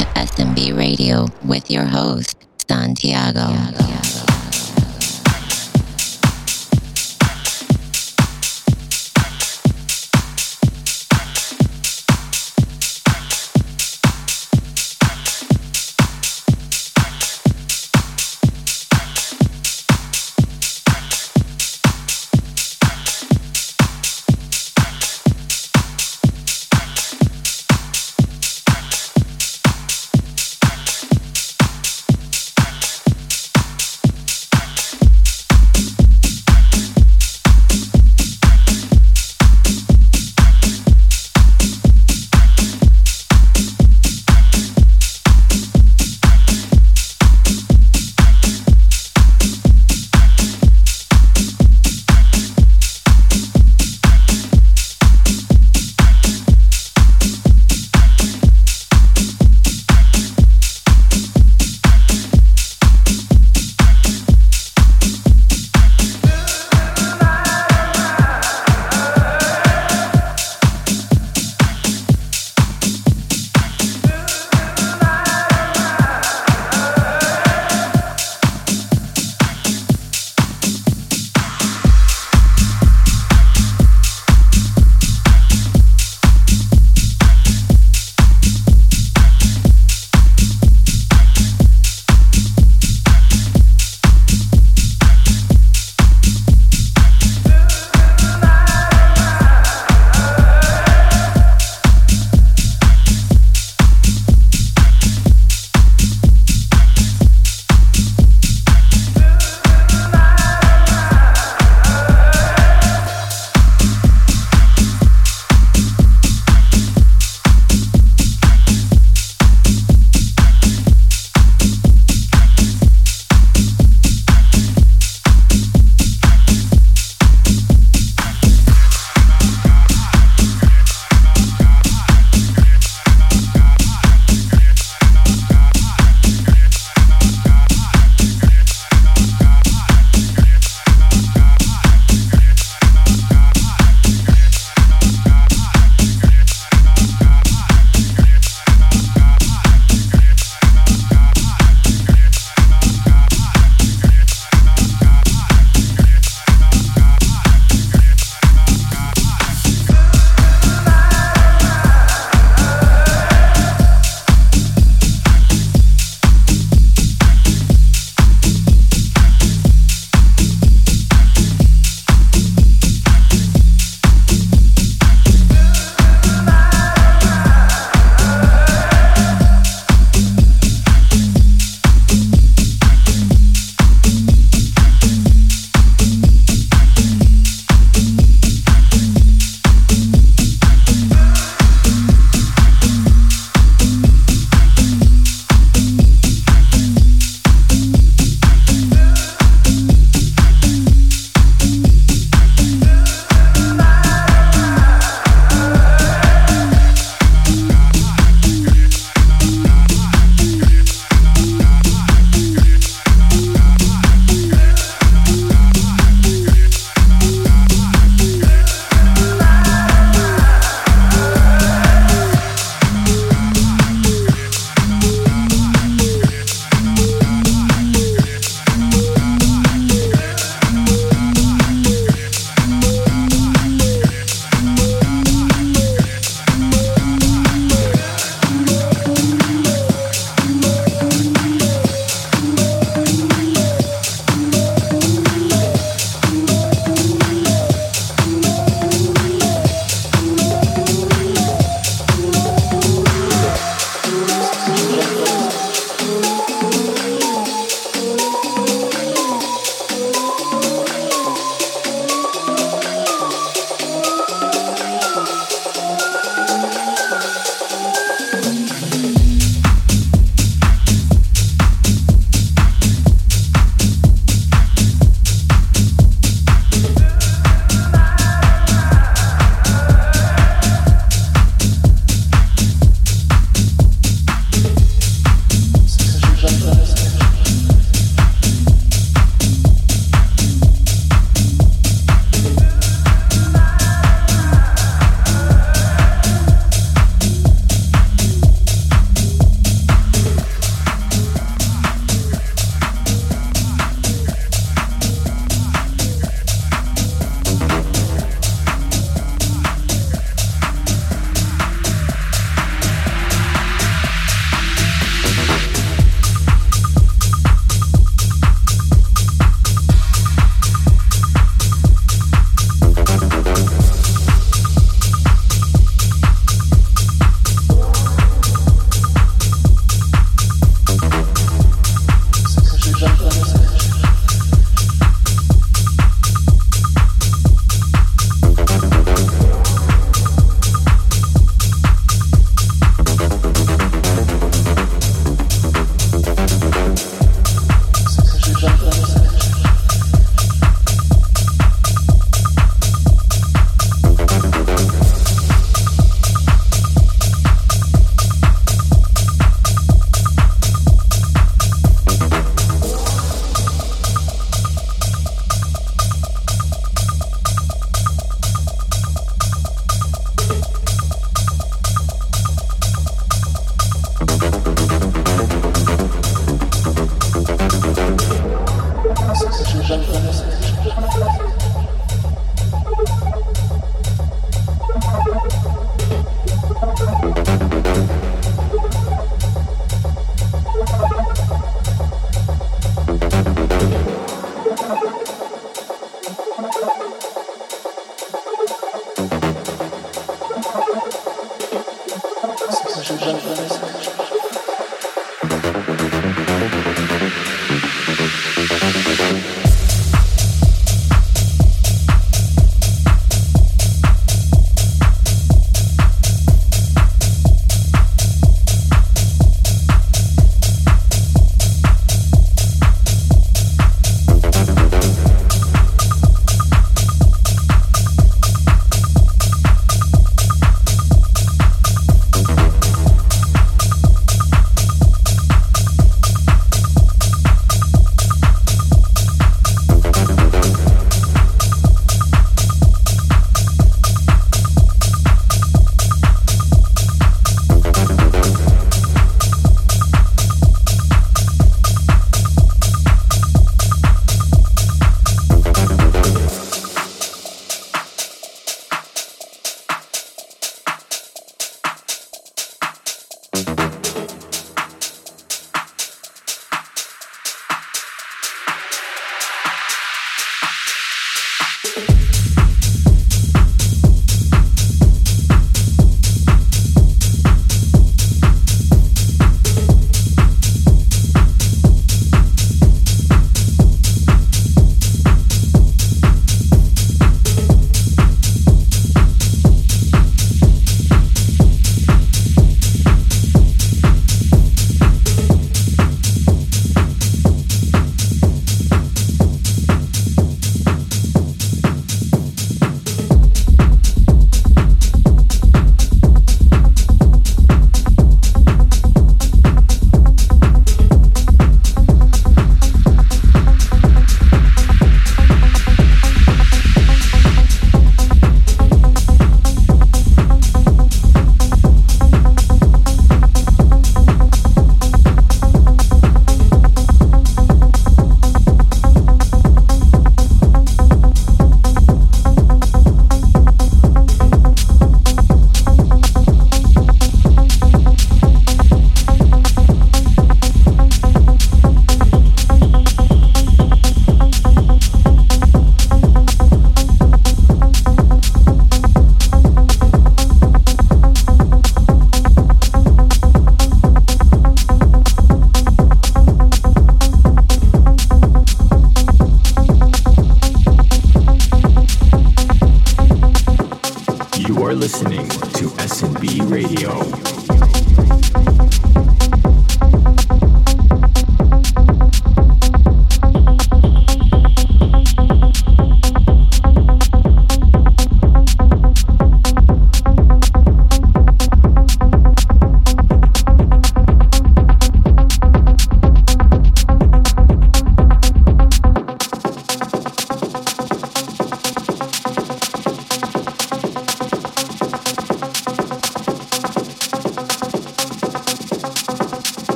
S&B Radio with your host, Santiago. You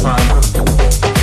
Sonic.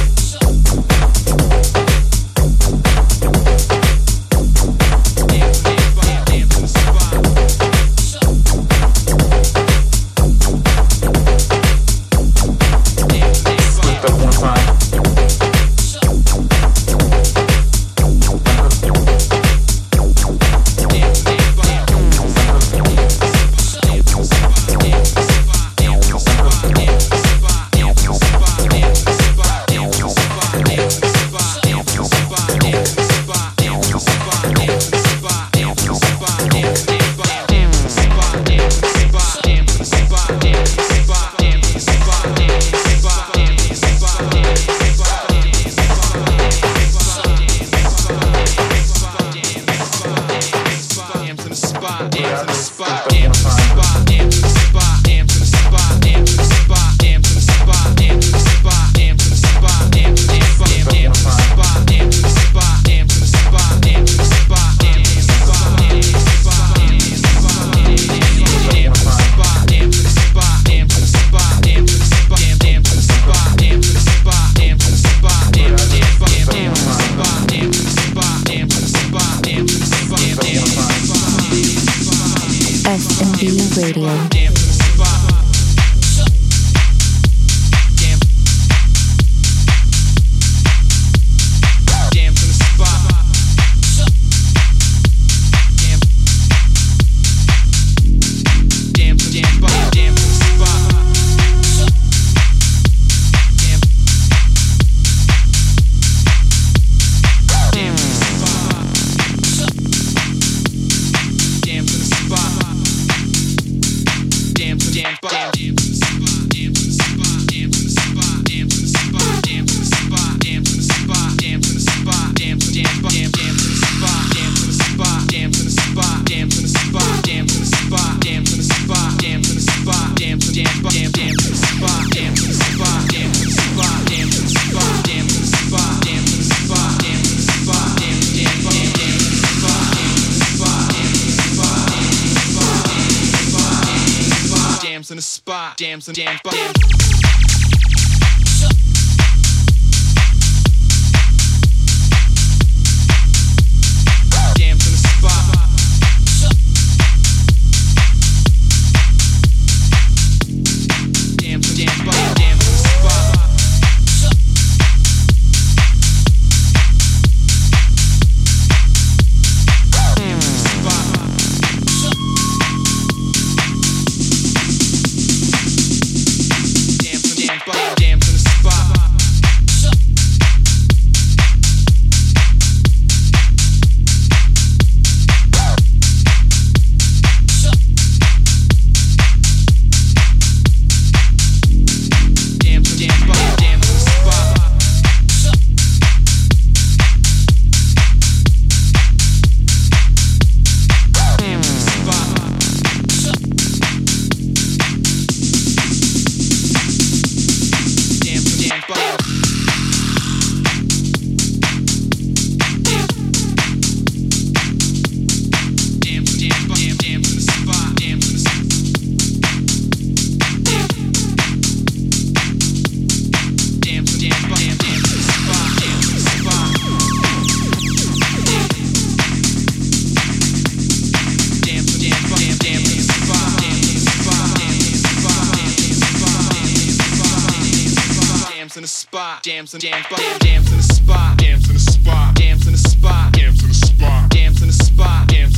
some jams, jams. jams in the spot, jams in jams, jams, jams in the spot, jams in the spot, jams in the spot, jams in the spot, jams in the spot, jams.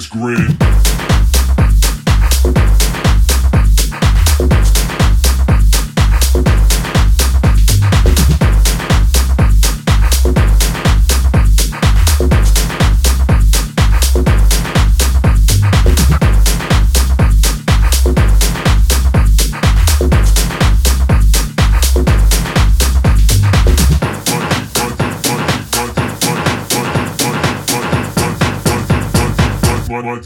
is grand.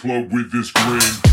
club with this green.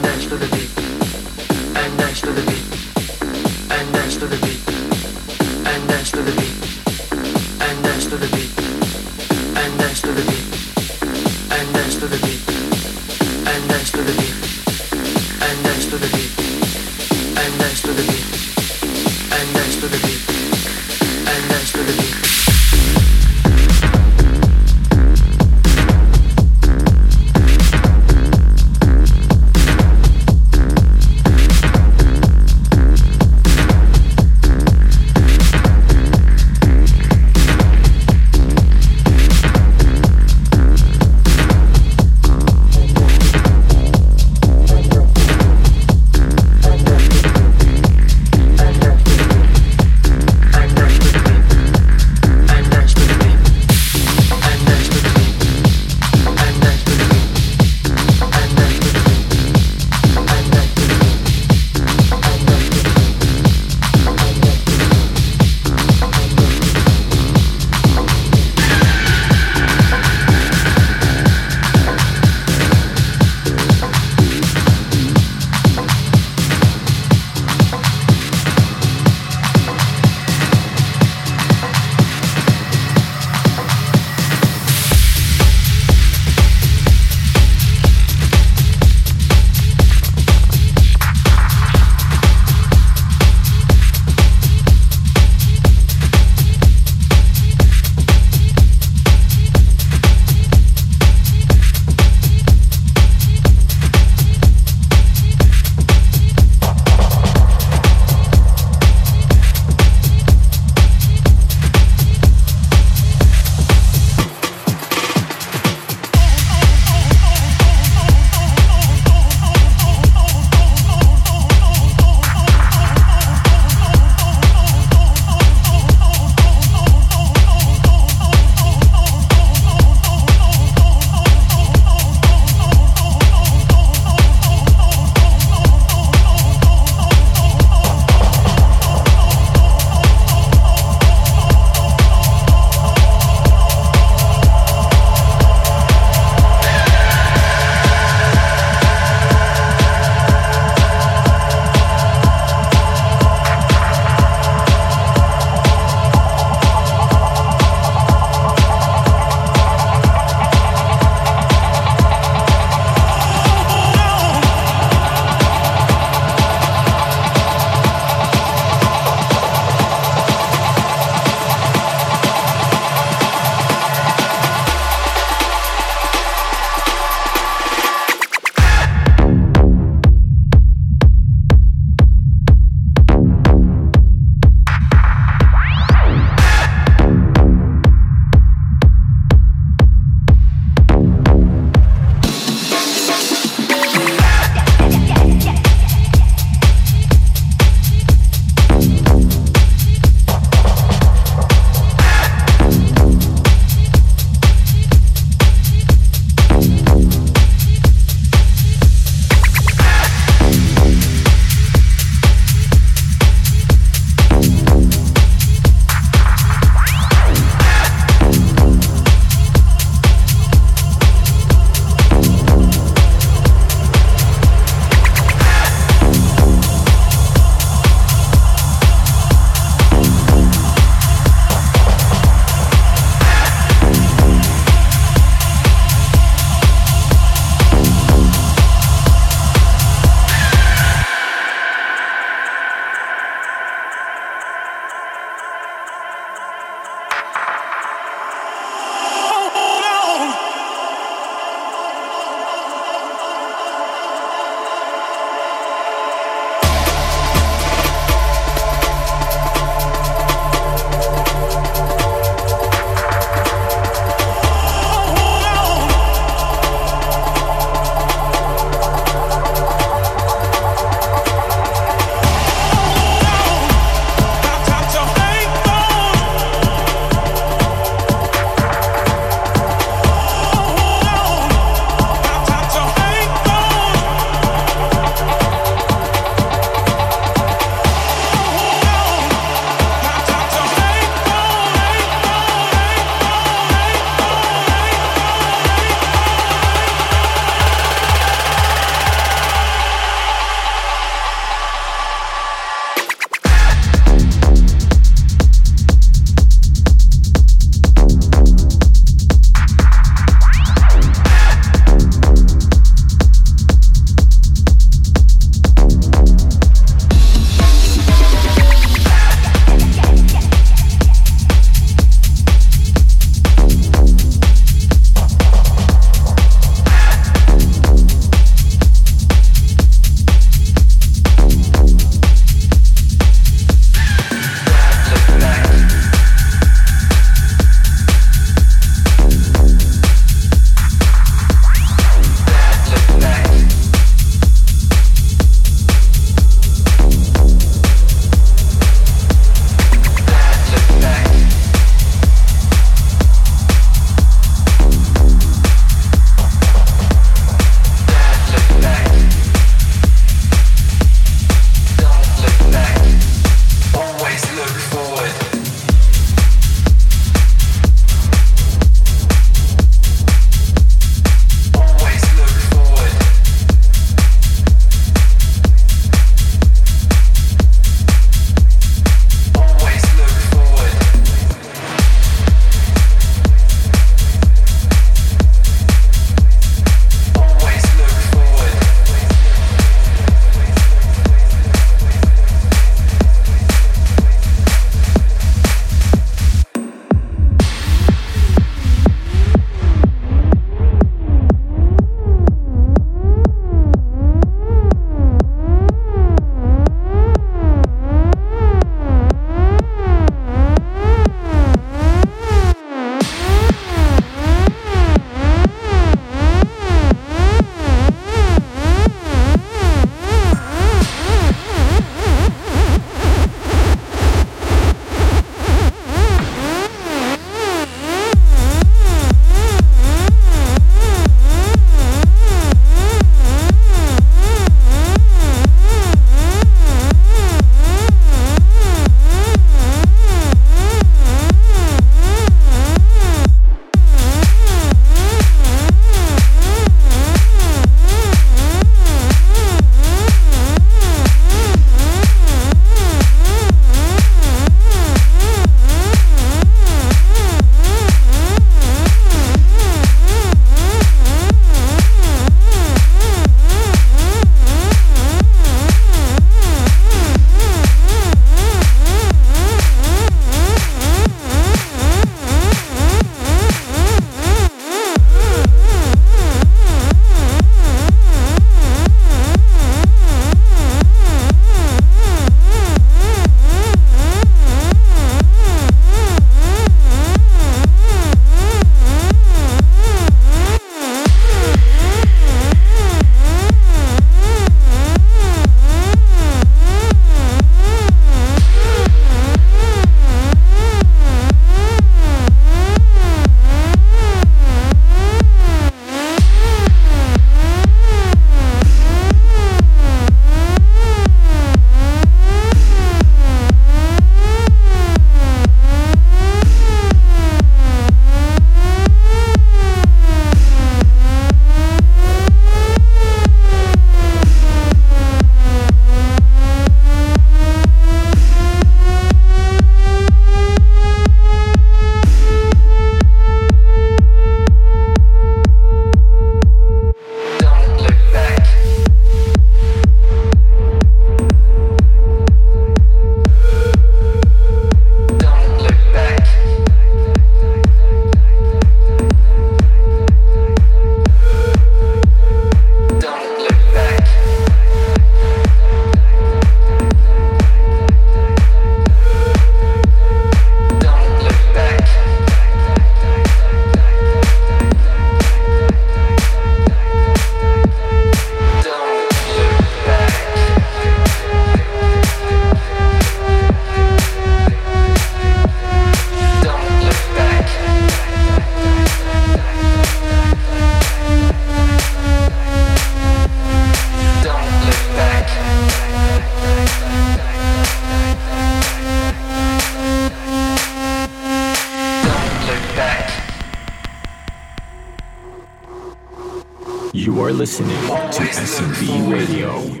S&B Radio.